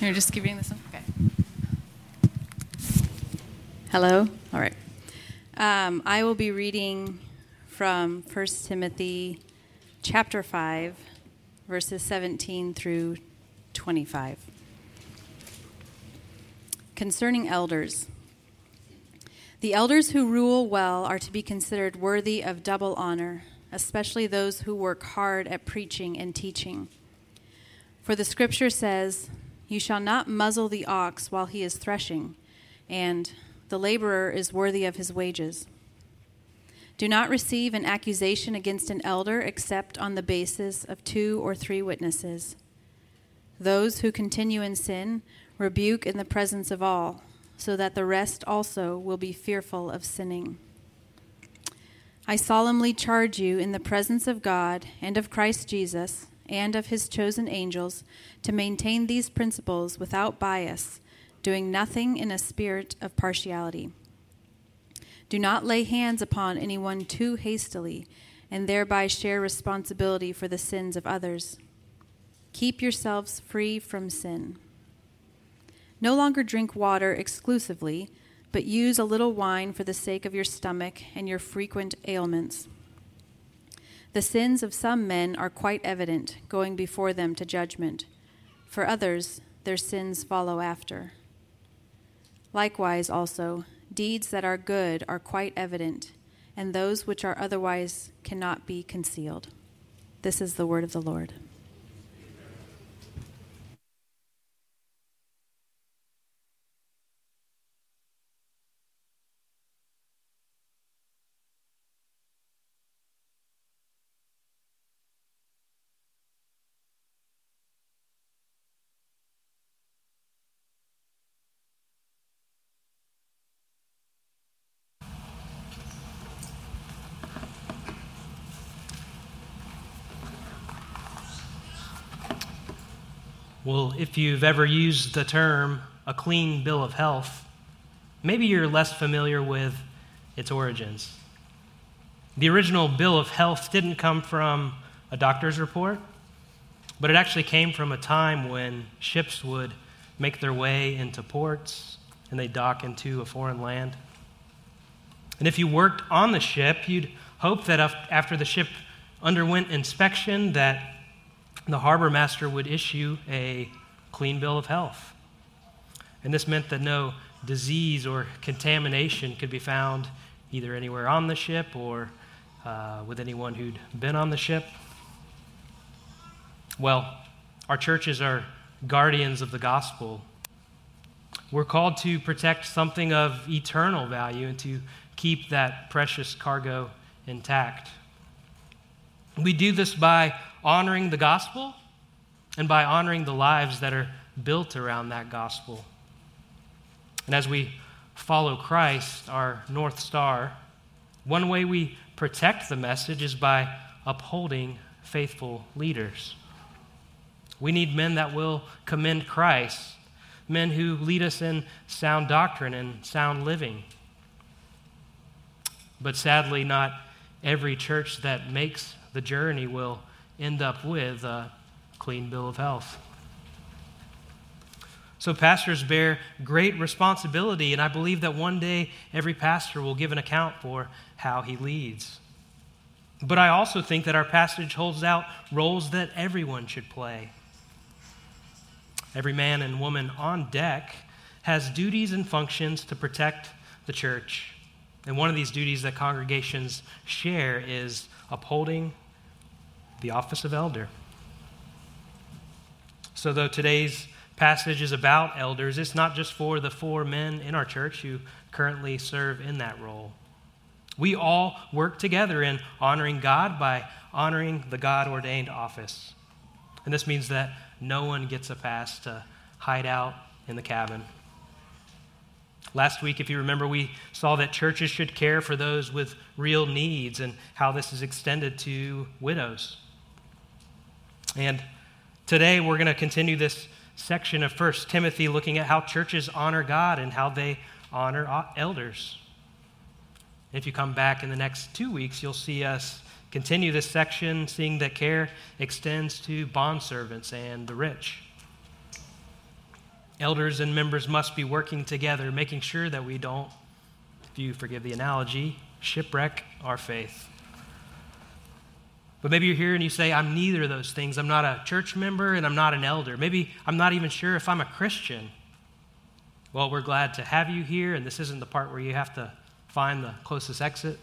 You're just giving this one? Okay. Hello? All right. Um, I will be reading from 1 Timothy chapter 5, verses 17 through 25. Concerning elders. The elders who rule well are to be considered worthy of double honor, especially those who work hard at preaching and teaching. For the scripture says, You shall not muzzle the ox while he is threshing, and the laborer is worthy of his wages. Do not receive an accusation against an elder except on the basis of two or three witnesses. Those who continue in sin rebuke in the presence of all, so that the rest also will be fearful of sinning. I solemnly charge you in the presence of God and of Christ Jesus and of his chosen angels to maintain these principles without bias, doing nothing in a spirit of partiality. Do not lay hands upon anyone too hastily and thereby share responsibility for the sins of others. Keep yourselves free from sin. No longer drink water exclusively, but use a little wine for the sake of your stomach and your frequent ailments. The sins of some men are quite evident, going before them to judgment. For others, their sins follow after. Likewise, also, deeds that are good are quite evident, and those which are otherwise cannot be concealed. This is the word of the Lord. Well, if you've ever used the term a clean bill of health, maybe you're less familiar with its origins. The original bill of health didn't come from a doctor's report, but it actually came from a time when ships would make their way into ports and they dock into a foreign land. And if you worked on the ship, you'd hope that after the ship underwent inspection that the harbor master would issue a clean bill of health. And this meant that no disease or contamination could be found either anywhere on the ship or uh, with anyone who'd been on the ship. Well, our churches are guardians of the gospel. We're called to protect something of eternal value and to keep that precious cargo intact. We do this by honoring the gospel and by honoring the lives that are built around that gospel. And as we follow Christ, our North Star, one way we protect the message is by upholding faithful leaders. We need men that will commend Christ, men who lead us in sound doctrine and sound living. But sadly, not every church that makes the journey will end up with a clean bill of health. So, pastors bear great responsibility, and I believe that one day every pastor will give an account for how he leads. But I also think that our passage holds out roles that everyone should play. Every man and woman on deck has duties and functions to protect the church. And one of these duties that congregations share is upholding the office of elder. So, though today's passage is about elders, it's not just for the four men in our church who currently serve in that role. We all work together in honoring God by honoring the God ordained office. And this means that no one gets a pass to hide out in the cabin. Last week, if you remember, we saw that churches should care for those with real needs and how this is extended to widows. And today we're going to continue this section of 1 Timothy looking at how churches honor God and how they honor elders. If you come back in the next two weeks, you'll see us continue this section, seeing that care extends to bondservants and the rich. Elders and members must be working together, making sure that we don't, if you forgive the analogy, shipwreck our faith. But maybe you're here and you say, I'm neither of those things. I'm not a church member and I'm not an elder. Maybe I'm not even sure if I'm a Christian. Well, we're glad to have you here, and this isn't the part where you have to find the closest exit.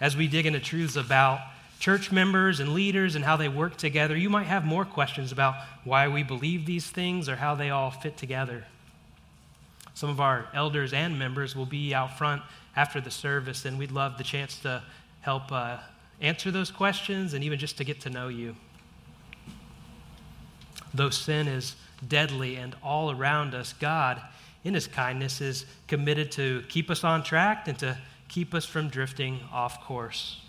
As we dig into truths about church members and leaders and how they work together, you might have more questions about why we believe these things or how they all fit together. Some of our elders and members will be out front after the service, and we'd love the chance to help uh, answer those questions and even just to get to know you. Though sin is deadly and all around us, God, in His kindness, is committed to keep us on track and to keep us from drifting off course.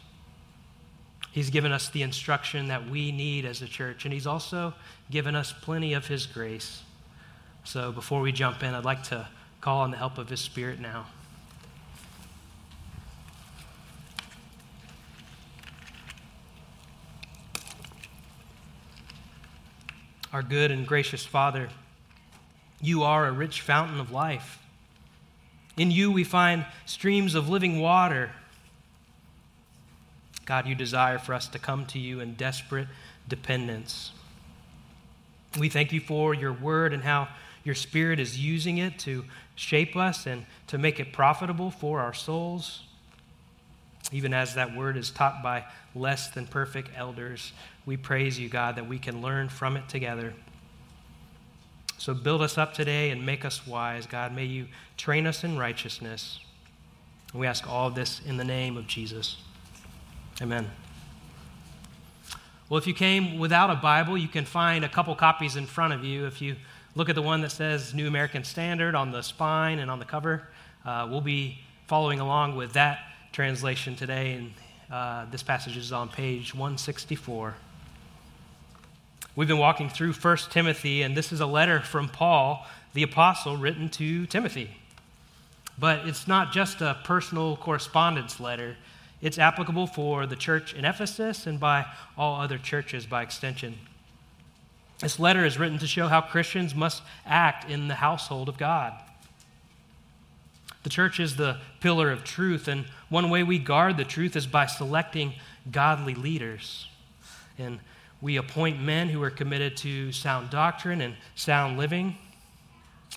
He's given us the instruction that we need as a church, and He's also given us plenty of His grace. So before we jump in, I'd like to call on the help of His Spirit now. Our good and gracious Father, you are a rich fountain of life. In you we find streams of living water God, you desire for us to come to you in desperate dependence. We thank you for your word and how your spirit is using it to shape us and to make it profitable for our souls. Even as that word is taught by less than perfect elders, we praise you, God, that we can learn from it together. So build us up today and make us wise, God. May you train us in righteousness. we ask all of this in the name of Jesus. Amen. Well, if you came without a Bible, you can find a couple copies in front of you. If you look at the one that says New American Standard on the spine and on the cover, uh, we'll be following along with that translation today. And uh, this passage is on page 164. We've been walking through 1 Timothy, and this is a letter from Paul, the apostle, written to Timothy. But it's not just a personal correspondence letter. It's applicable for the church in Ephesus and by all other churches by extension. This letter is written to show how Christians must act in the household of God. The church is the pillar of truth, and one way we guard the truth is by selecting godly leaders. And we appoint men who are committed to sound doctrine and sound living.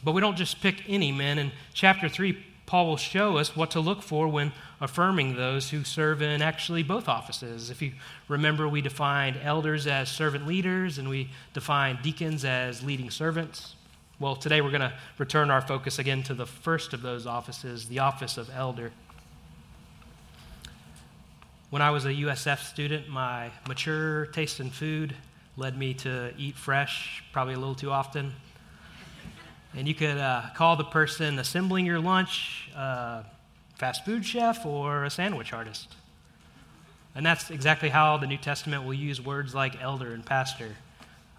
But we don't just pick any men. In chapter 3, Paul will show us what to look for when affirming those who serve in actually both offices. If you remember, we defined elders as servant leaders and we defined deacons as leading servants. Well, today we're going to return our focus again to the first of those offices, the office of elder. When I was a USF student, my mature taste in food led me to eat fresh, probably a little too often. And you could uh, call the person assembling your lunch a uh, fast food chef or a sandwich artist. And that's exactly how the New Testament will use words like elder and pastor.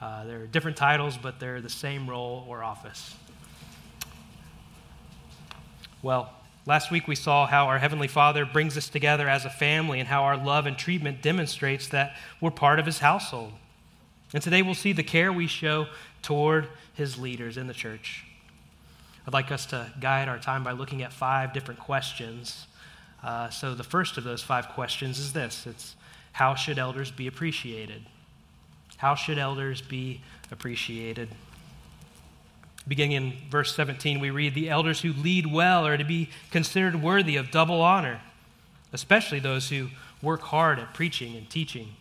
Uh, they're different titles, but they're the same role or office. Well, last week we saw how our Heavenly Father brings us together as a family and how our love and treatment demonstrates that we're part of His household. And today we'll see the care we show toward His leaders in the church. I'd like us to guide our time by looking at five different questions. Uh, so, the first of those five questions is this it's how should elders be appreciated? How should elders be appreciated? Beginning in verse 17, we read, The elders who lead well are to be considered worthy of double honor, especially those who work hard at preaching and teaching.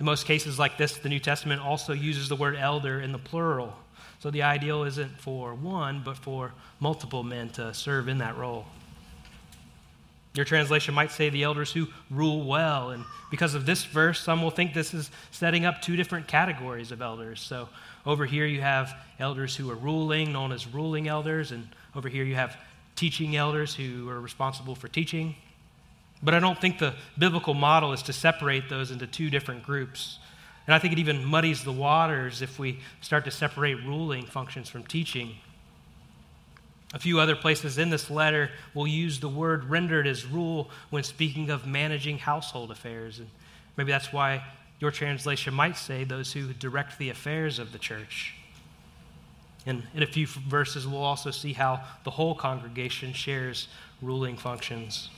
In most cases like this, the New Testament also uses the word elder in the plural. So the ideal isn't for one, but for multiple men to serve in that role. Your translation might say the elders who rule well. And because of this verse, some will think this is setting up two different categories of elders. So over here you have elders who are ruling, known as ruling elders. And over here you have teaching elders who are responsible for teaching. But I don't think the biblical model is to separate those into two different groups. And I think it even muddies the waters if we start to separate ruling functions from teaching. A few other places in this letter will use the word rendered as rule when speaking of managing household affairs. And maybe that's why your translation might say those who direct the affairs of the church. And in a few verses, we'll also see how the whole congregation shares ruling functions.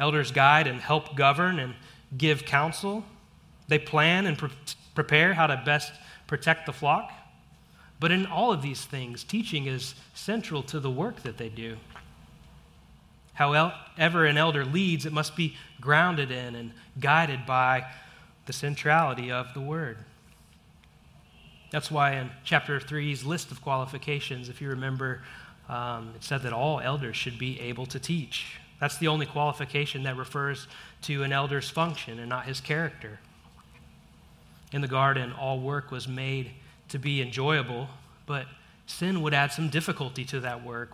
Elders guide and help govern and give counsel. They plan and pre- prepare how to best protect the flock. But in all of these things, teaching is central to the work that they do. However, an elder leads, it must be grounded in and guided by the centrality of the word. That's why in chapter 3's list of qualifications, if you remember, um, it said that all elders should be able to teach. That's the only qualification that refers to an elder's function and not his character. In the garden, all work was made to be enjoyable, but sin would add some difficulty to that work.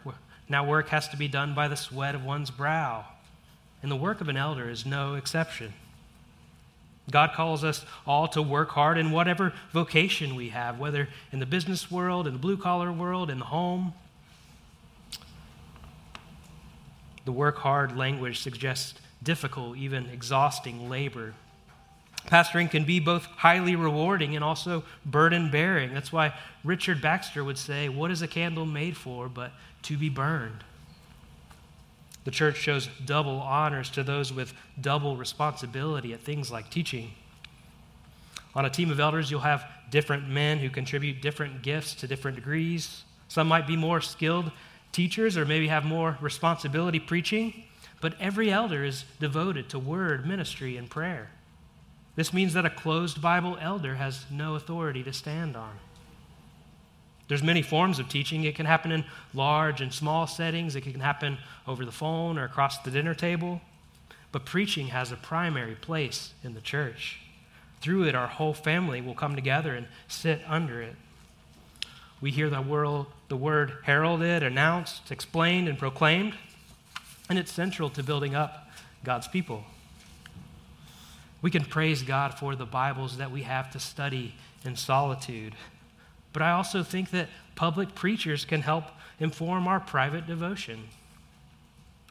Now, work has to be done by the sweat of one's brow, and the work of an elder is no exception. God calls us all to work hard in whatever vocation we have, whether in the business world, in the blue collar world, in the home. The work hard language suggests difficult, even exhausting labor. Pastoring can be both highly rewarding and also burden bearing. That's why Richard Baxter would say, What is a candle made for but to be burned? The church shows double honors to those with double responsibility at things like teaching. On a team of elders, you'll have different men who contribute different gifts to different degrees. Some might be more skilled teachers or maybe have more responsibility preaching, but every elder is devoted to word, ministry, and prayer. This means that a closed Bible elder has no authority to stand on. There's many forms of teaching. It can happen in large and small settings. It can happen over the phone or across the dinner table. But preaching has a primary place in the church. Through it, our whole family will come together and sit under it. We hear the, world, the word heralded, announced, explained, and proclaimed, and it's central to building up God's people. We can praise God for the Bibles that we have to study in solitude but I also think that public preachers can help inform our private devotion.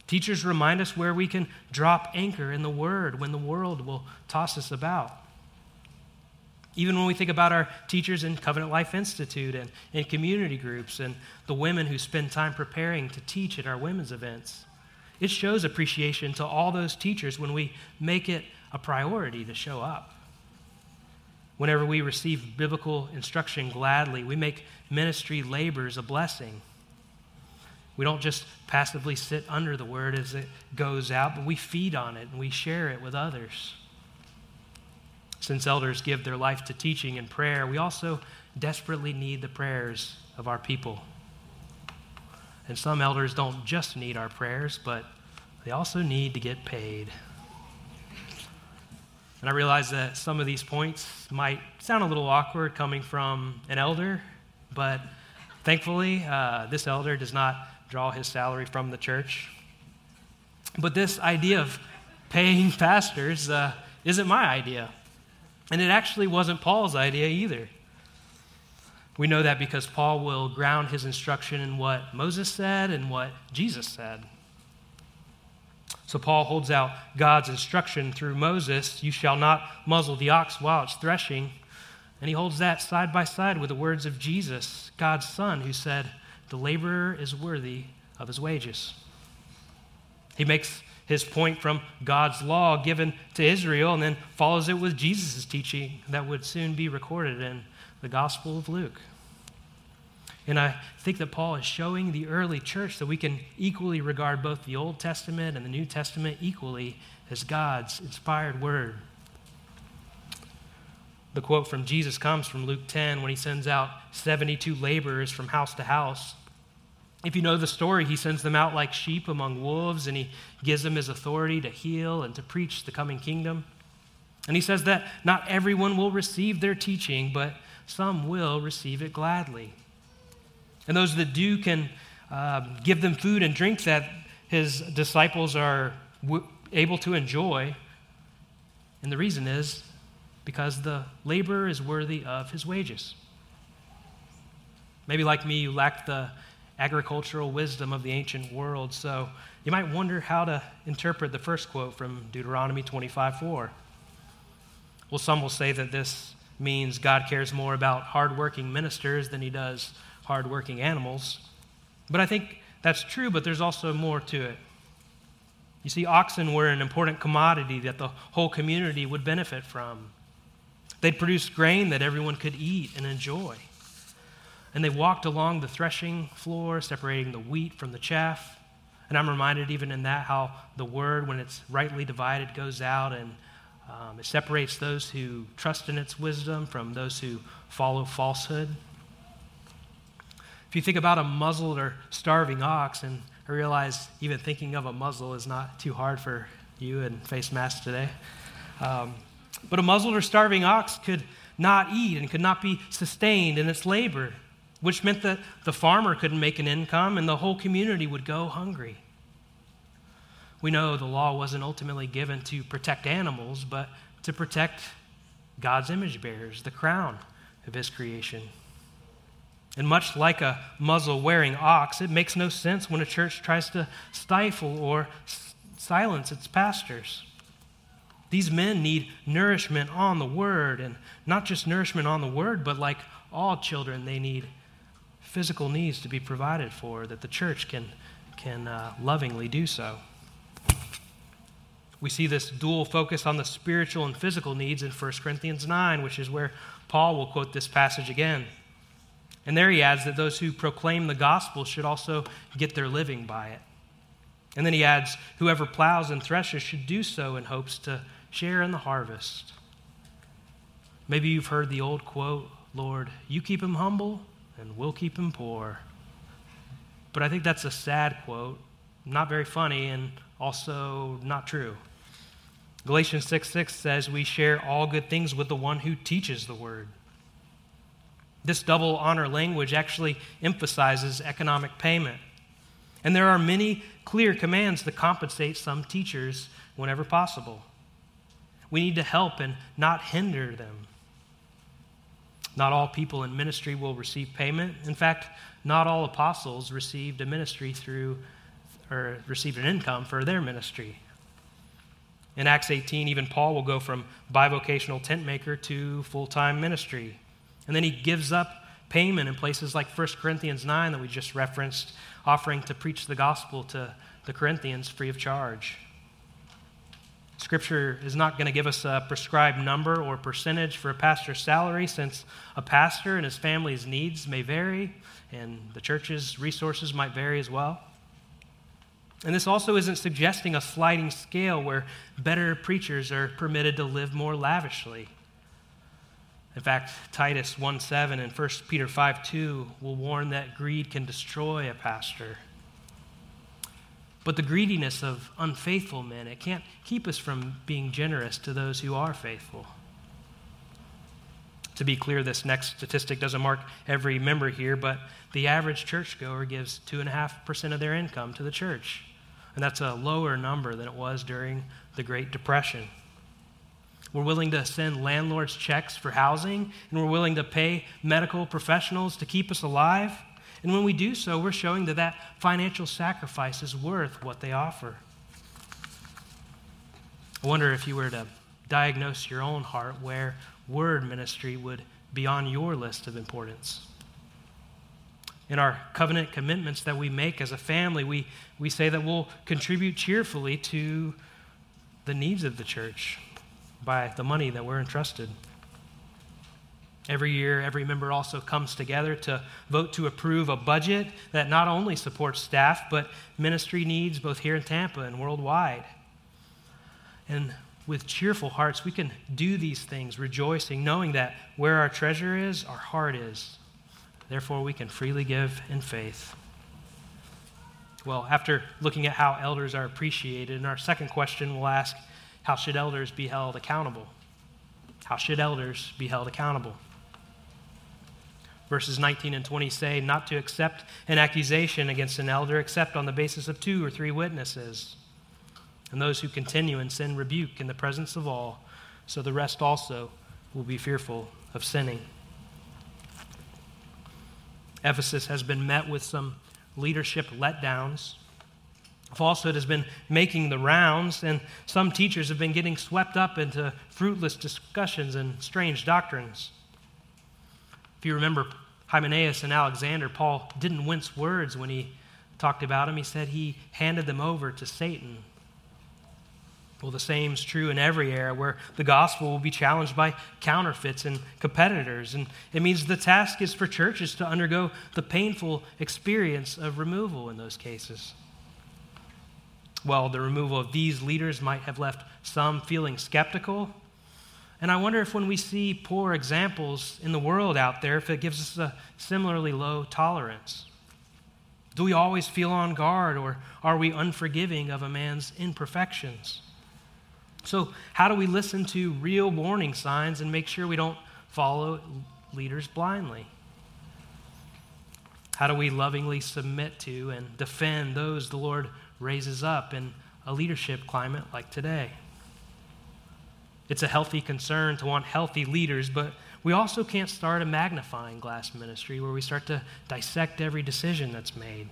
Teachers remind us where we can drop anchor in the Word when the world will toss us about. Even when we think about our teachers in Covenant Life Institute and in community groups and the women who spend time preparing to teach at our women's events, it shows appreciation to all those teachers when we make it a priority to show up. Whenever we receive biblical instruction gladly, we make ministry labors a blessing. We don't just passively sit under the word as it goes out, but we feed on it and we share it with others. Since elders give their life to teaching and prayer, we also desperately need the prayers of our people. And some elders don't just need our prayers, but they also need to get paid. And I realize that some of these points might sound a little awkward coming from an elder, but thankfully, uh, this elder does not draw his salary from the church. But this idea of paying pastors uh, isn't my idea. And it actually wasn't Paul's idea either. We know that because Paul will ground his instruction in what Moses said and what Jesus said. So Paul holds out God's instruction through Moses you shall not muzzle the ox while it's threshing. And he holds that side by side with the words of Jesus, God's Son, who said, The laborer is worthy of his wages. He makes his point from God's law given to Israel and then follows it with Jesus' teaching that would soon be recorded in the Gospel of Luke. And I think that Paul is showing the early church that we can equally regard both the Old Testament and the New Testament equally as God's inspired word. The quote from Jesus comes from Luke 10 when he sends out 72 laborers from house to house. If you know the story, he sends them out like sheep among wolves, and he gives them his authority to heal and to preach the coming kingdom. And he says that not everyone will receive their teaching, but some will receive it gladly. And those that do can uh, give them food and drink that his disciples are w- able to enjoy. And the reason is because the laborer is worthy of his wages. Maybe like me, you lack the agricultural wisdom of the ancient world, so you might wonder how to interpret the first quote from Deuteronomy 25 4. Well, some will say that this means God cares more about hardworking ministers than he does hardworking animals. But I think that's true, but there's also more to it. You see, oxen were an important commodity that the whole community would benefit from. They'd produce grain that everyone could eat and enjoy. And they walked along the threshing floor, separating the wheat from the chaff. And I'm reminded, even in that, how the word, when it's rightly divided, goes out and um, it separates those who trust in its wisdom from those who follow falsehood. If you think about a muzzled or starving ox, and I realize even thinking of a muzzle is not too hard for you and face masks today. Um, but a muzzled or starving ox could not eat and could not be sustained in its labor, which meant that the farmer couldn't make an income and the whole community would go hungry. We know the law wasn't ultimately given to protect animals, but to protect God's image bearers, the crown of his creation. And much like a muzzle wearing ox, it makes no sense when a church tries to stifle or s- silence its pastors. These men need nourishment on the word, and not just nourishment on the word, but like all children, they need physical needs to be provided for, that the church can, can uh, lovingly do so. We see this dual focus on the spiritual and physical needs in 1 Corinthians 9, which is where Paul will quote this passage again. And there he adds that those who proclaim the gospel should also get their living by it. And then he adds, whoever plows and threshes should do so in hopes to share in the harvest. Maybe you've heard the old quote, Lord, you keep him humble, and we'll keep him poor. But I think that's a sad quote, not very funny, and also not true. Galatians 6 6 says, We share all good things with the one who teaches the word. This double honor language actually emphasizes economic payment. And there are many clear commands to compensate some teachers whenever possible. We need to help and not hinder them. Not all people in ministry will receive payment. In fact, not all apostles received a ministry through or received an income for their ministry. In Acts 18, even Paul will go from bivocational tent maker to full time ministry. And then he gives up payment in places like 1 Corinthians 9 that we just referenced, offering to preach the gospel to the Corinthians free of charge. Scripture is not going to give us a prescribed number or percentage for a pastor's salary since a pastor and his family's needs may vary and the church's resources might vary as well. And this also isn't suggesting a sliding scale where better preachers are permitted to live more lavishly. In fact, Titus 1 7 and 1 Peter 5 2 will warn that greed can destroy a pastor. But the greediness of unfaithful men, it can't keep us from being generous to those who are faithful. To be clear, this next statistic doesn't mark every member here, but the average churchgoer gives 2.5% of their income to the church. And that's a lower number than it was during the Great Depression. We're willing to send landlords checks for housing, and we're willing to pay medical professionals to keep us alive. And when we do so, we're showing that that financial sacrifice is worth what they offer. I wonder if you were to diagnose your own heart where word ministry would be on your list of importance. In our covenant commitments that we make as a family, we, we say that we'll contribute cheerfully to the needs of the church by the money that we're entrusted. Every year, every member also comes together to vote to approve a budget that not only supports staff, but ministry needs both here in Tampa and worldwide. And with cheerful hearts, we can do these things, rejoicing, knowing that where our treasure is, our heart is. Therefore, we can freely give in faith. Well, after looking at how elders are appreciated, in our second question, we'll ask how should elders be held accountable? How should elders be held accountable? Verses 19 and 20 say not to accept an accusation against an elder except on the basis of two or three witnesses. And those who continue in sin rebuke in the presence of all, so the rest also will be fearful of sinning. Ephesus has been met with some leadership letdowns Falsehood has been making the rounds, and some teachers have been getting swept up into fruitless discussions and strange doctrines. If you remember Hymenaeus and Alexander, Paul didn't wince words when he talked about him. He said he handed them over to Satan. Well, the same is true in every era where the gospel will be challenged by counterfeits and competitors. And it means the task is for churches to undergo the painful experience of removal in those cases. Well, the removal of these leaders might have left some feeling skeptical. And I wonder if when we see poor examples in the world out there, if it gives us a similarly low tolerance. Do we always feel on guard, or are we unforgiving of a man's imperfections? So, how do we listen to real warning signs and make sure we don't follow leaders blindly? How do we lovingly submit to and defend those the Lord raises up in a leadership climate like today? It's a healthy concern to want healthy leaders, but we also can't start a magnifying glass ministry where we start to dissect every decision that's made.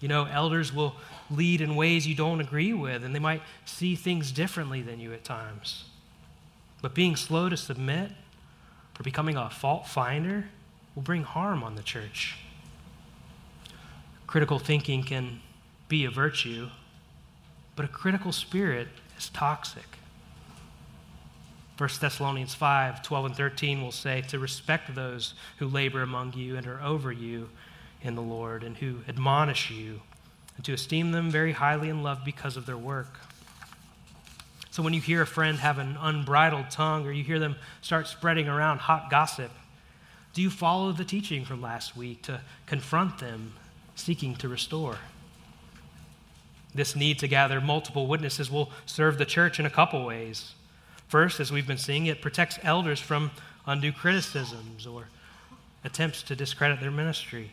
You know, elders will lead in ways you don't agree with, and they might see things differently than you at times. But being slow to submit or becoming a fault finder will bring harm on the church. Critical thinking can be a virtue, but a critical spirit is toxic. 1 Thessalonians 5 12 and 13 will say to respect those who labor among you and are over you in the Lord and who admonish you, and to esteem them very highly in love because of their work. So when you hear a friend have an unbridled tongue or you hear them start spreading around hot gossip, do you follow the teaching from last week to confront them, seeking to restore? This need to gather multiple witnesses will serve the church in a couple ways. First, as we've been seeing, it protects elders from undue criticisms or attempts to discredit their ministry.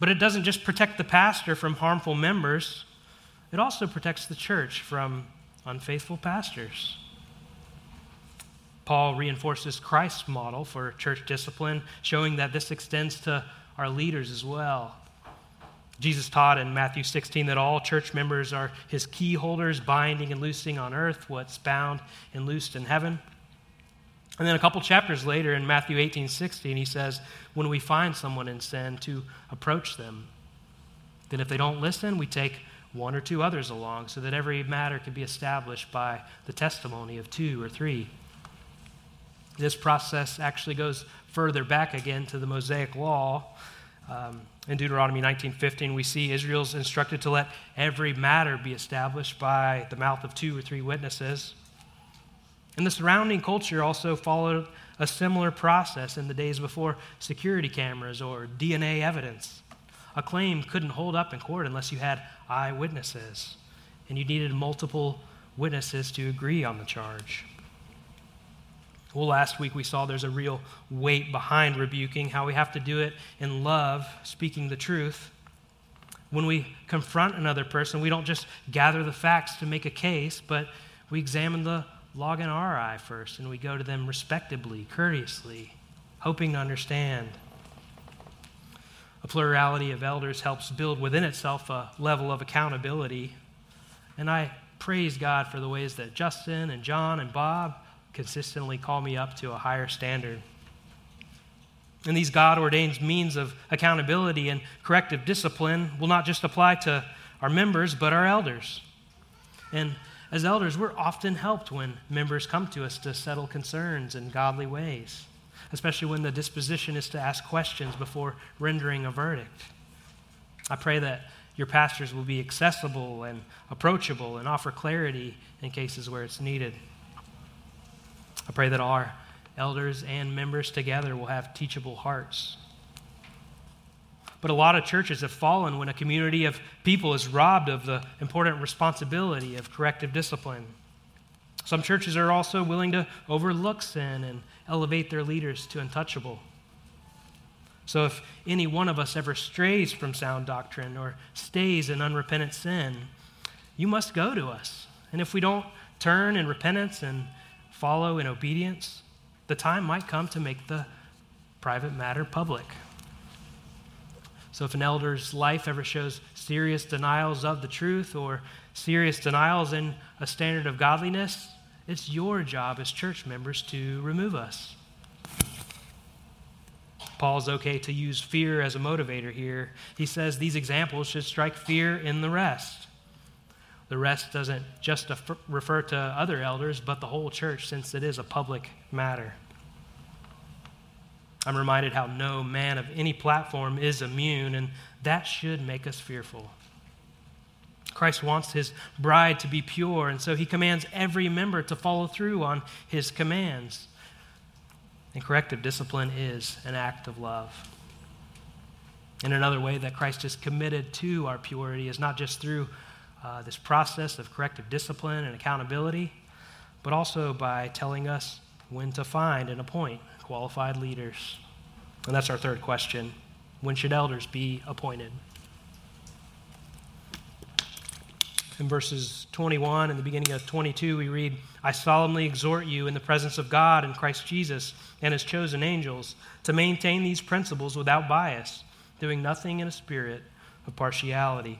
But it doesn't just protect the pastor from harmful members, it also protects the church from unfaithful pastors. Paul reinforces Christ's model for church discipline, showing that this extends to our leaders as well. Jesus taught in Matthew 16 that all church members are his key holders, binding and loosing on earth what's bound and loosed in heaven. And then a couple chapters later in Matthew 18 16, he says, When we find someone in sin, to approach them. Then if they don't listen, we take one or two others along so that every matter can be established by the testimony of two or three. This process actually goes further back again to the Mosaic Law. Um, in Deuteronomy 19:15, we see Israel's instructed to let every matter be established by the mouth of two or three witnesses. And the surrounding culture also followed a similar process in the days before security cameras or DNA evidence. A claim couldn't hold up in court unless you had eyewitnesses, and you needed multiple witnesses to agree on the charge. Well, last week we saw there's a real weight behind rebuking, how we have to do it in love, speaking the truth. When we confront another person, we don't just gather the facts to make a case, but we examine the log in our eye first, and we go to them respectably, courteously, hoping to understand. A plurality of elders helps build within itself a level of accountability. And I praise God for the ways that Justin and John and Bob consistently call me up to a higher standard. And these God ordained means of accountability and corrective discipline will not just apply to our members, but our elders. And as elders, we're often helped when members come to us to settle concerns in godly ways, especially when the disposition is to ask questions before rendering a verdict. I pray that your pastors will be accessible and approachable and offer clarity in cases where it's needed. I pray that our elders and members together will have teachable hearts but a lot of churches have fallen when a community of people is robbed of the important responsibility of corrective discipline. Some churches are also willing to overlook sin and elevate their leaders to untouchable. So if any one of us ever strays from sound doctrine or stays in unrepentant sin, you must go to us. And if we don't turn in repentance and follow in obedience, the time might come to make the private matter public. So if an elder's life ever shows serious denials of the truth or serious denials in a standard of godliness, it's your job as church members to remove us. Paul's okay to use fear as a motivator here. He says these examples should strike fear in the rest. The rest doesn't just refer to other elders, but the whole church, since it is a public matter. I'm reminded how no man of any platform is immune, and that should make us fearful. Christ wants his bride to be pure, and so he commands every member to follow through on his commands. And corrective discipline is an act of love. In another way that Christ is committed to our purity is not just through uh, this process of corrective discipline and accountability, but also by telling us when to find and appoint qualified leaders. And that's our third question. When should elders be appointed? In verses 21 and the beginning of 22, we read, I solemnly exhort you in the presence of God and Christ Jesus and his chosen angels to maintain these principles without bias, doing nothing in a spirit of partiality.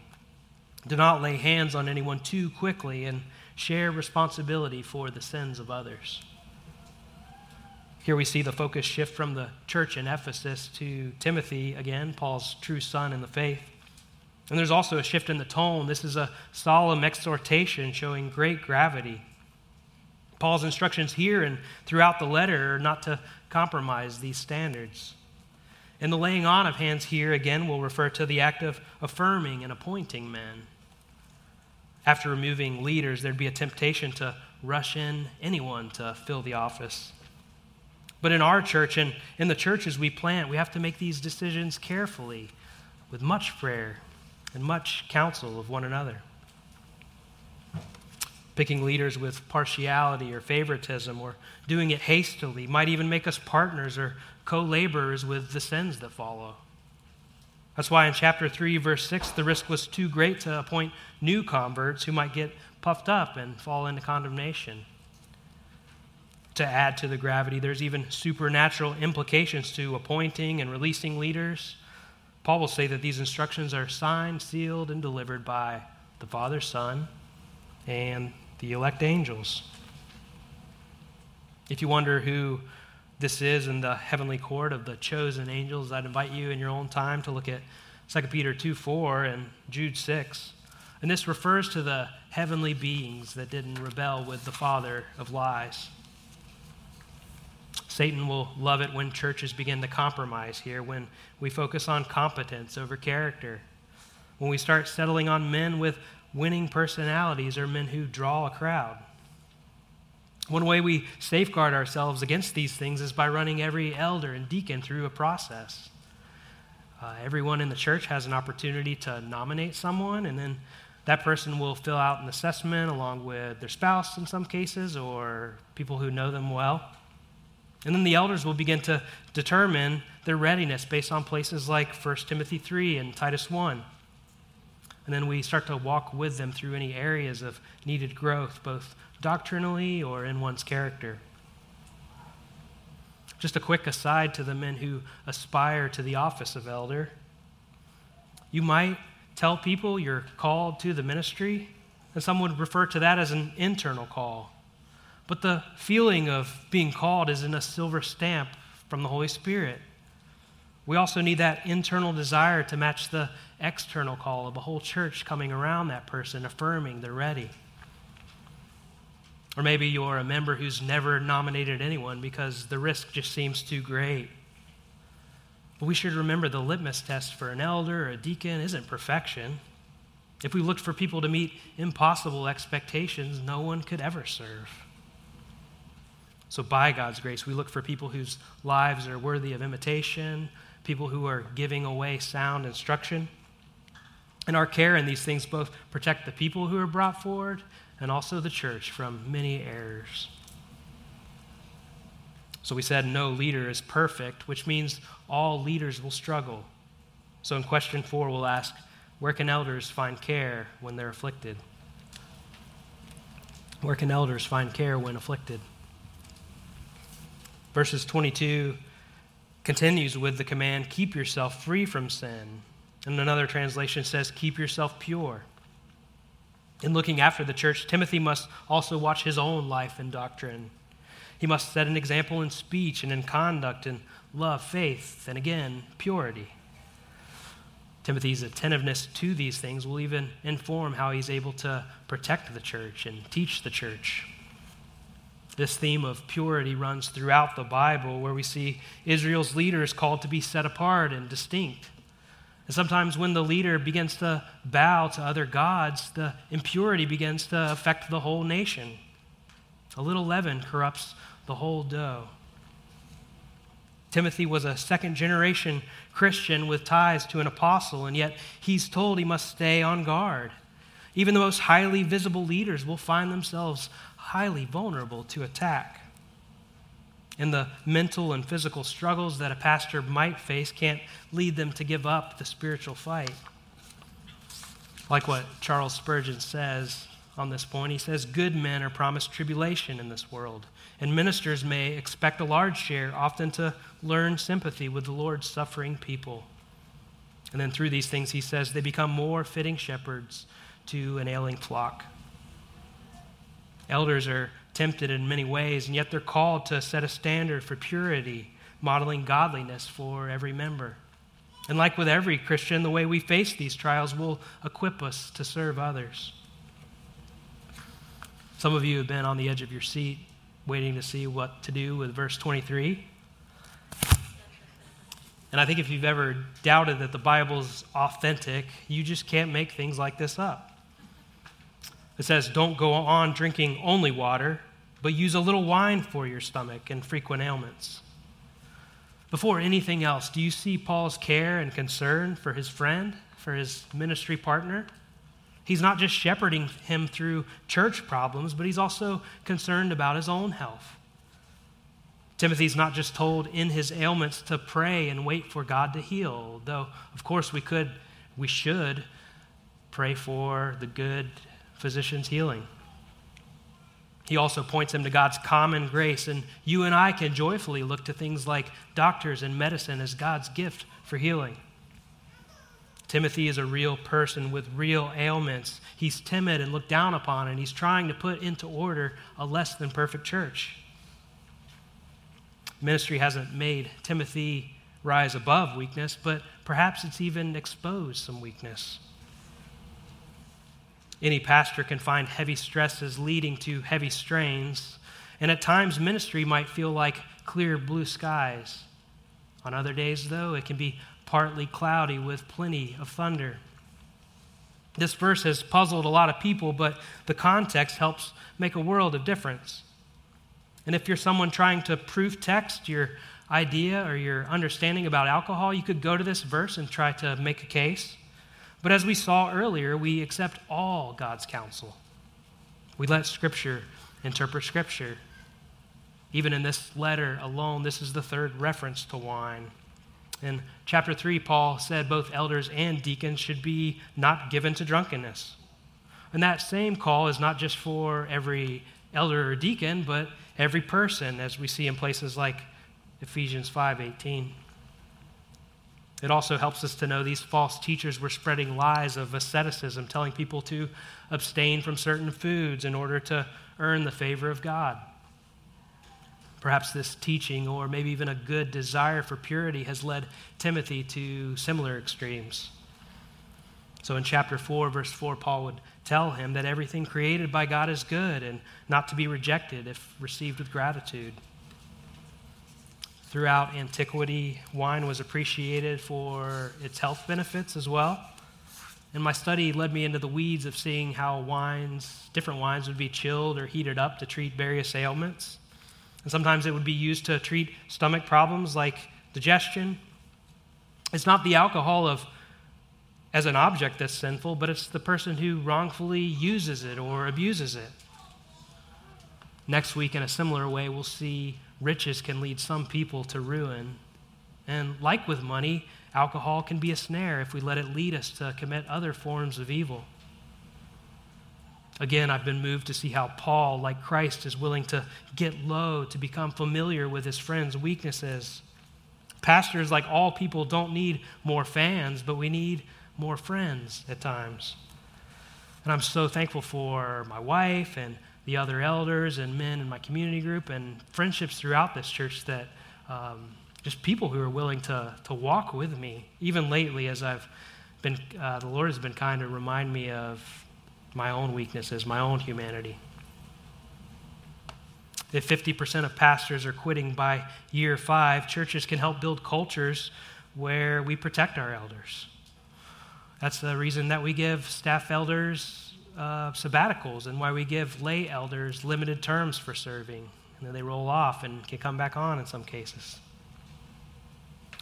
Do not lay hands on anyone too quickly and share responsibility for the sins of others. Here we see the focus shift from the church in Ephesus to Timothy, again, Paul's true son in the faith. And there's also a shift in the tone. This is a solemn exhortation showing great gravity. Paul's instructions here and throughout the letter are not to compromise these standards. And the laying on of hands here, again, will refer to the act of affirming and appointing men. After removing leaders, there'd be a temptation to rush in anyone to fill the office. But in our church and in the churches we plant, we have to make these decisions carefully with much prayer and much counsel of one another. Picking leaders with partiality or favoritism or doing it hastily might even make us partners or co laborers with the sins that follow. That's why in chapter 3, verse 6, the risk was too great to appoint new converts who might get puffed up and fall into condemnation. To add to the gravity, there's even supernatural implications to appointing and releasing leaders. Paul will say that these instructions are signed, sealed, and delivered by the Father, Son, and the elect angels. If you wonder who this is in the heavenly court of the chosen angels, I'd invite you in your own time to look at 2 Peter 2 4 and Jude 6. And this refers to the heavenly beings that didn't rebel with the father of lies. Satan will love it when churches begin to compromise here, when we focus on competence over character, when we start settling on men with winning personalities or men who draw a crowd. One way we safeguard ourselves against these things is by running every elder and deacon through a process. Uh, everyone in the church has an opportunity to nominate someone, and then that person will fill out an assessment along with their spouse in some cases or people who know them well. And then the elders will begin to determine their readiness based on places like 1 Timothy 3 and Titus 1. And then we start to walk with them through any areas of needed growth, both doctrinally or in one's character. Just a quick aside to the men who aspire to the office of elder. You might tell people you're called to the ministry, and some would refer to that as an internal call. But the feeling of being called is in a silver stamp from the Holy Spirit. We also need that internal desire to match the external call of a whole church coming around that person, affirming they're ready. Or maybe you're a member who's never nominated anyone because the risk just seems too great. But we should remember the litmus test for an elder or a deacon isn't perfection. If we looked for people to meet impossible expectations, no one could ever serve. So, by God's grace, we look for people whose lives are worthy of imitation, people who are giving away sound instruction. And our care in these things both protect the people who are brought forward and also the church from many errors. So we said no leader is perfect, which means all leaders will struggle. So in question four, we'll ask where can elders find care when they're afflicted? Where can elders find care when afflicted? Verses 22 continues with the command keep yourself free from sin. And another translation says, Keep yourself pure. In looking after the church, Timothy must also watch his own life and doctrine. He must set an example in speech and in conduct and love, faith, and again, purity. Timothy's attentiveness to these things will even inform how he's able to protect the church and teach the church. This theme of purity runs throughout the Bible, where we see Israel's leaders called to be set apart and distinct. And sometimes when the leader begins to bow to other gods, the impurity begins to affect the whole nation. A little leaven corrupts the whole dough. Timothy was a second generation Christian with ties to an apostle, and yet he's told he must stay on guard. Even the most highly visible leaders will find themselves highly vulnerable to attack. And the mental and physical struggles that a pastor might face can't lead them to give up the spiritual fight. Like what Charles Spurgeon says on this point, he says, Good men are promised tribulation in this world, and ministers may expect a large share, often to learn sympathy with the Lord's suffering people. And then through these things, he says, they become more fitting shepherds to an ailing flock. Elders are tempted in many ways, and yet they're called to set a standard for purity, modeling godliness for every member. And like with every Christian, the way we face these trials will equip us to serve others. Some of you have been on the edge of your seat waiting to see what to do with verse 23. And I think if you've ever doubted that the Bible's authentic, you just can't make things like this up. It says, Don't go on drinking only water, but use a little wine for your stomach and frequent ailments. Before anything else, do you see Paul's care and concern for his friend, for his ministry partner? He's not just shepherding him through church problems, but he's also concerned about his own health. Timothy's not just told in his ailments to pray and wait for God to heal, though, of course, we could, we should pray for the good physician's healing. He also points him to God's common grace, and you and I can joyfully look to things like doctors and medicine as God's gift for healing. Timothy is a real person with real ailments. He's timid and looked down upon, and he's trying to put into order a less than perfect church. Ministry hasn't made Timothy rise above weakness, but perhaps it's even exposed some weakness. Any pastor can find heavy stresses leading to heavy strains, and at times ministry might feel like clear blue skies. On other days, though, it can be partly cloudy with plenty of thunder. This verse has puzzled a lot of people, but the context helps make a world of difference. And if you're someone trying to proof text your idea or your understanding about alcohol, you could go to this verse and try to make a case. But as we saw earlier, we accept all God's counsel. We let Scripture interpret Scripture. Even in this letter alone, this is the third reference to wine. In chapter 3, Paul said both elders and deacons should be not given to drunkenness. And that same call is not just for every elder or deacon, but every person, as we see in places like Ephesians 5:18. It also helps us to know these false teachers were spreading lies of asceticism, telling people to abstain from certain foods in order to earn the favor of God. Perhaps this teaching, or maybe even a good desire for purity, has led Timothy to similar extremes. So in chapter 4, verse 4, Paul would tell him that everything created by God is good and not to be rejected if received with gratitude. Throughout antiquity, wine was appreciated for its health benefits as well. And my study led me into the weeds of seeing how wines, different wines, would be chilled or heated up to treat various ailments. And sometimes it would be used to treat stomach problems like digestion. It's not the alcohol of as an object that's sinful, but it's the person who wrongfully uses it or abuses it. Next week, in a similar way, we'll see riches can lead some people to ruin. And like with money, alcohol can be a snare if we let it lead us to commit other forms of evil. Again, I've been moved to see how Paul, like Christ, is willing to get low, to become familiar with his friends' weaknesses. Pastors, like all people, don't need more fans, but we need more friends at times. And I'm so thankful for my wife and the other elders and men in my community group and friendships throughout this church that um, just people who are willing to, to walk with me, even lately as I've been, uh, the Lord has been kind to remind me of my own weaknesses, my own humanity. If 50% of pastors are quitting by year five, churches can help build cultures where we protect our elders. That's the reason that we give staff elders uh, sabbaticals and why we give lay elders limited terms for serving. And then they roll off and can come back on in some cases.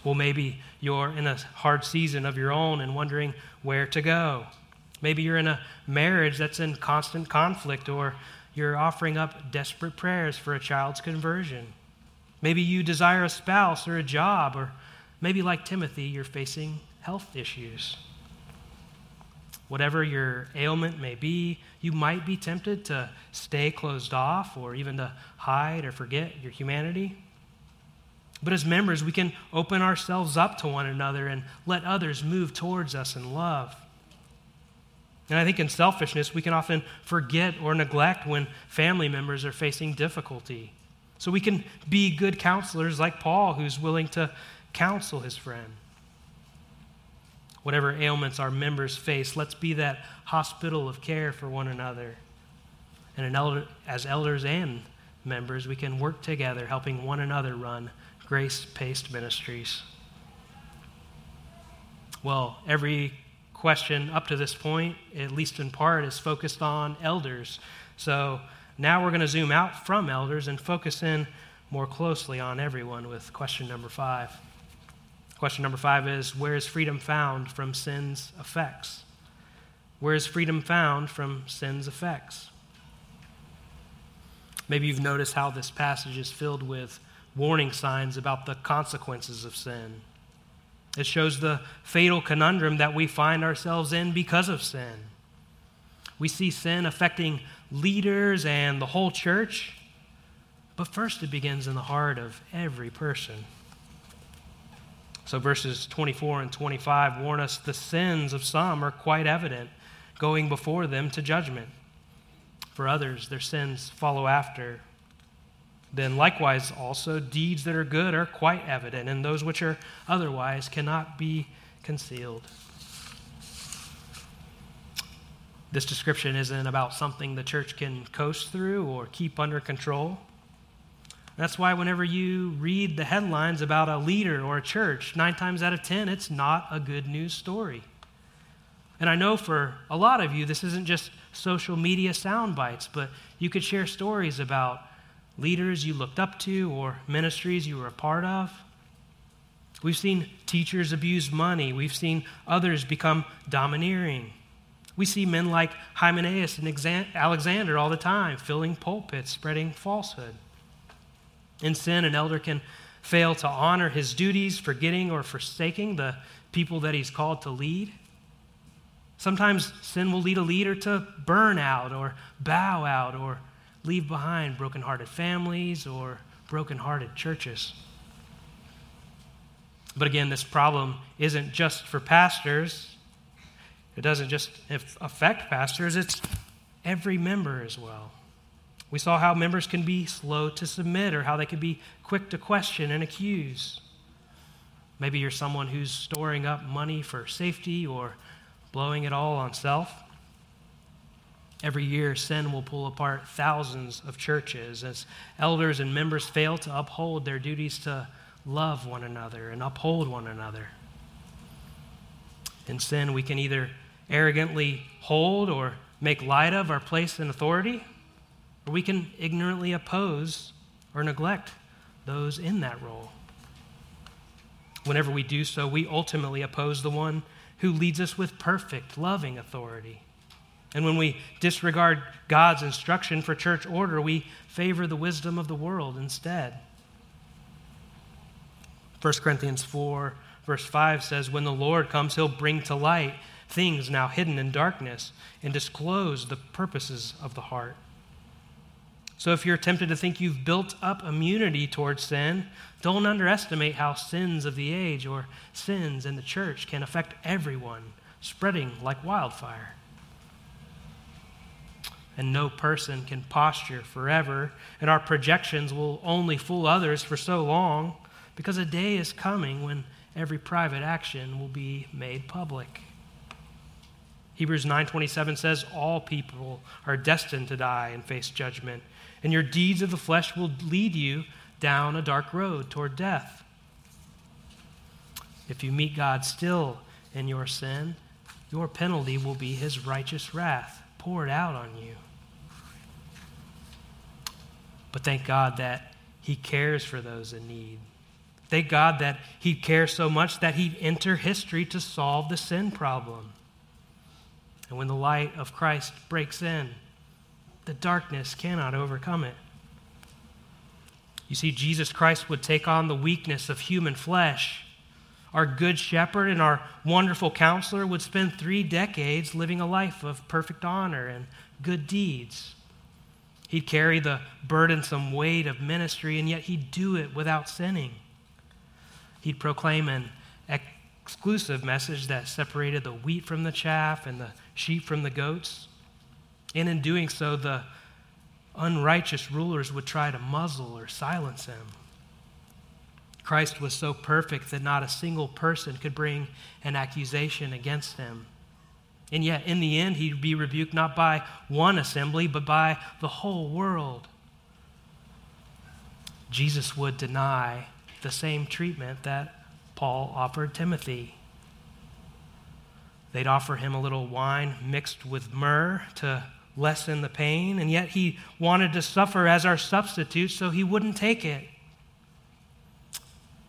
Well, maybe you're in a hard season of your own and wondering where to go. Maybe you're in a marriage that's in constant conflict, or you're offering up desperate prayers for a child's conversion. Maybe you desire a spouse or a job, or maybe, like Timothy, you're facing health issues. Whatever your ailment may be, you might be tempted to stay closed off or even to hide or forget your humanity. But as members, we can open ourselves up to one another and let others move towards us in love. And I think in selfishness, we can often forget or neglect when family members are facing difficulty. So we can be good counselors like Paul, who's willing to counsel his friend. Whatever ailments our members face, let's be that hospital of care for one another. And elder, as elders and members, we can work together, helping one another run grace paced ministries. Well, every question up to this point, at least in part, is focused on elders. So now we're going to zoom out from elders and focus in more closely on everyone with question number five. Question number five is Where is freedom found from sin's effects? Where is freedom found from sin's effects? Maybe you've noticed how this passage is filled with warning signs about the consequences of sin. It shows the fatal conundrum that we find ourselves in because of sin. We see sin affecting leaders and the whole church, but first it begins in the heart of every person. So, verses 24 and 25 warn us the sins of some are quite evident, going before them to judgment. For others, their sins follow after, then likewise also deeds that are good are quite evident, and those which are otherwise cannot be concealed. This description isn't about something the church can coast through or keep under control. That's why whenever you read the headlines about a leader or a church, nine times out of ten, it's not a good news story. And I know for a lot of you, this isn't just social media sound bites, but you could share stories about leaders you looked up to or ministries you were a part of. We've seen teachers abuse money. We've seen others become domineering. We see men like Hymenaeus and Alexander all the time, filling pulpits, spreading falsehood. In sin, an elder can fail to honor his duties, forgetting or forsaking the people that he's called to lead. Sometimes sin will lead a leader to burn out or bow out or leave behind brokenhearted families or brokenhearted churches. But again, this problem isn't just for pastors. It doesn't just affect pastors, it's every member as well. We saw how members can be slow to submit or how they can be quick to question and accuse. Maybe you're someone who's storing up money for safety or blowing it all on self. Every year, sin will pull apart thousands of churches as elders and members fail to uphold their duties to love one another and uphold one another. In sin, we can either arrogantly hold or make light of our place in authority, or we can ignorantly oppose or neglect those in that role. Whenever we do so, we ultimately oppose the one who leads us with perfect, loving authority. And when we disregard God's instruction for church order, we favor the wisdom of the world instead. 1 Corinthians 4, verse 5 says, When the Lord comes, he'll bring to light things now hidden in darkness and disclose the purposes of the heart. So if you're tempted to think you've built up immunity towards sin, don't underestimate how sins of the age or sins in the church can affect everyone, spreading like wildfire. And no person can posture forever, and our projections will only fool others for so long, because a day is coming when every private action will be made public. Hebrews 9:27 says all people are destined to die and face judgment, and your deeds of the flesh will lead you down a dark road toward death. If you meet God still in your sin, your penalty will be his righteous wrath poured out on you. But thank God that he cares for those in need. Thank God that he cares so much that he'd enter history to solve the sin problem. And when the light of Christ breaks in, the darkness cannot overcome it. You see, Jesus Christ would take on the weakness of human flesh. Our good shepherd and our wonderful counselor would spend three decades living a life of perfect honor and good deeds. He'd carry the burdensome weight of ministry, and yet he'd do it without sinning. He'd proclaim an exclusive message that separated the wheat from the chaff and the sheep from the goats. And in doing so, the unrighteous rulers would try to muzzle or silence him. Christ was so perfect that not a single person could bring an accusation against him. And yet, in the end, he'd be rebuked not by one assembly, but by the whole world. Jesus would deny the same treatment that Paul offered Timothy. They'd offer him a little wine mixed with myrrh to lessen the pain, and yet he wanted to suffer as our substitute, so he wouldn't take it.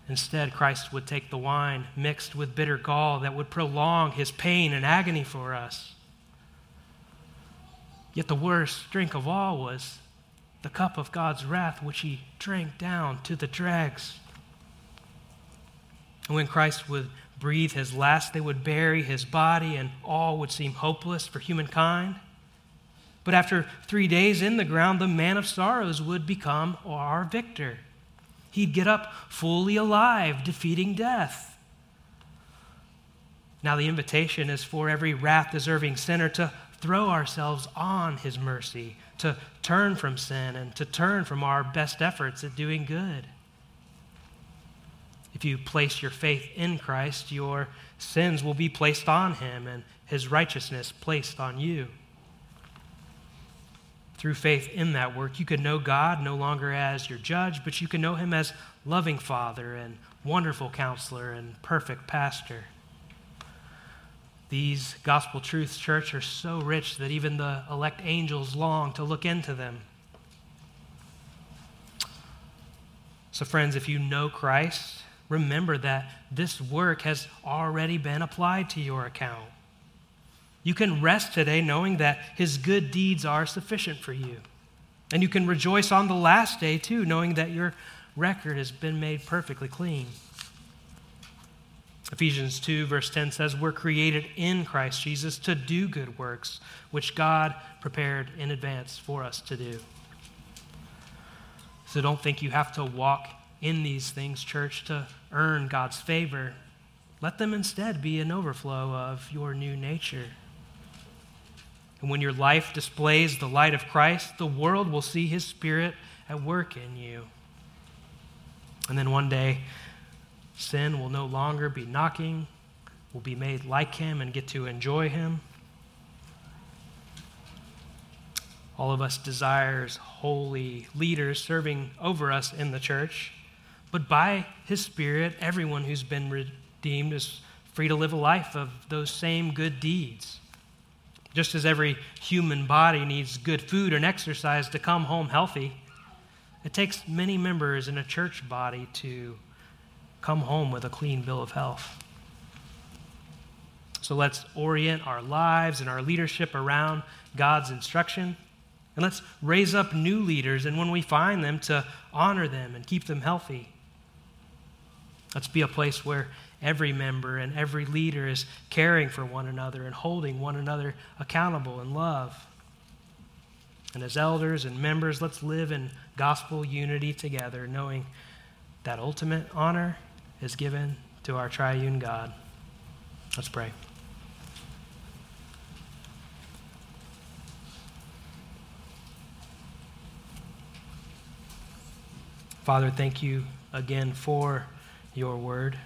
Instead, Christ would take the wine mixed with bitter gall that would prolong his pain and agony for us. Yet the worst drink of all was the cup of God's wrath, which he drank down to the dregs. And when Christ would breathe his last, they would bury his body, and all would seem hopeless for humankind. But after three days in the ground, the man of sorrows would become our victor. He'd get up fully alive, defeating death. Now, the invitation is for every wrath deserving sinner to throw ourselves on his mercy, to turn from sin, and to turn from our best efforts at doing good. If you place your faith in Christ, your sins will be placed on him and his righteousness placed on you. Through faith in that work, you can know God no longer as your judge, but you can know him as loving Father and wonderful counselor and perfect pastor. These gospel truths, church, are so rich that even the elect angels long to look into them. So, friends, if you know Christ, remember that this work has already been applied to your account. You can rest today knowing that his good deeds are sufficient for you. And you can rejoice on the last day too, knowing that your record has been made perfectly clean. Ephesians 2, verse 10 says, We're created in Christ Jesus to do good works, which God prepared in advance for us to do. So don't think you have to walk in these things, church, to earn God's favor. Let them instead be an overflow of your new nature. And when your life displays the light of Christ, the world will see his spirit at work in you. And then one day, sin will no longer be knocking, will be made like him and get to enjoy him. All of us desires holy leaders serving over us in the church. But by his Spirit, everyone who's been redeemed is free to live a life of those same good deeds. Just as every human body needs good food and exercise to come home healthy, it takes many members in a church body to come home with a clean bill of health. So let's orient our lives and our leadership around God's instruction. And let's raise up new leaders, and when we find them, to honor them and keep them healthy. Let's be a place where every member and every leader is caring for one another and holding one another accountable in love. And as elders and members, let's live in gospel unity together, knowing that ultimate honor is given to our triune God. Let's pray. Father, thank you again for your word.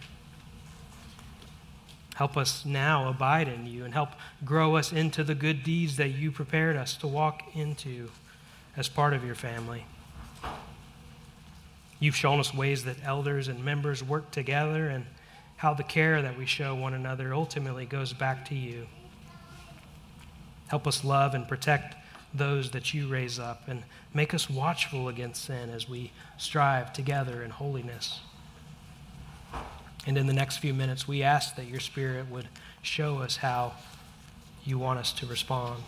Help us now abide in you and help grow us into the good deeds that you prepared us to walk into as part of your family. You've shown us ways that elders and members work together and how the care that we show one another ultimately goes back to you. Help us love and protect those that you raise up and make us watchful against sin as we strive together in holiness. And in the next few minutes, we ask that your Spirit would show us how you want us to respond.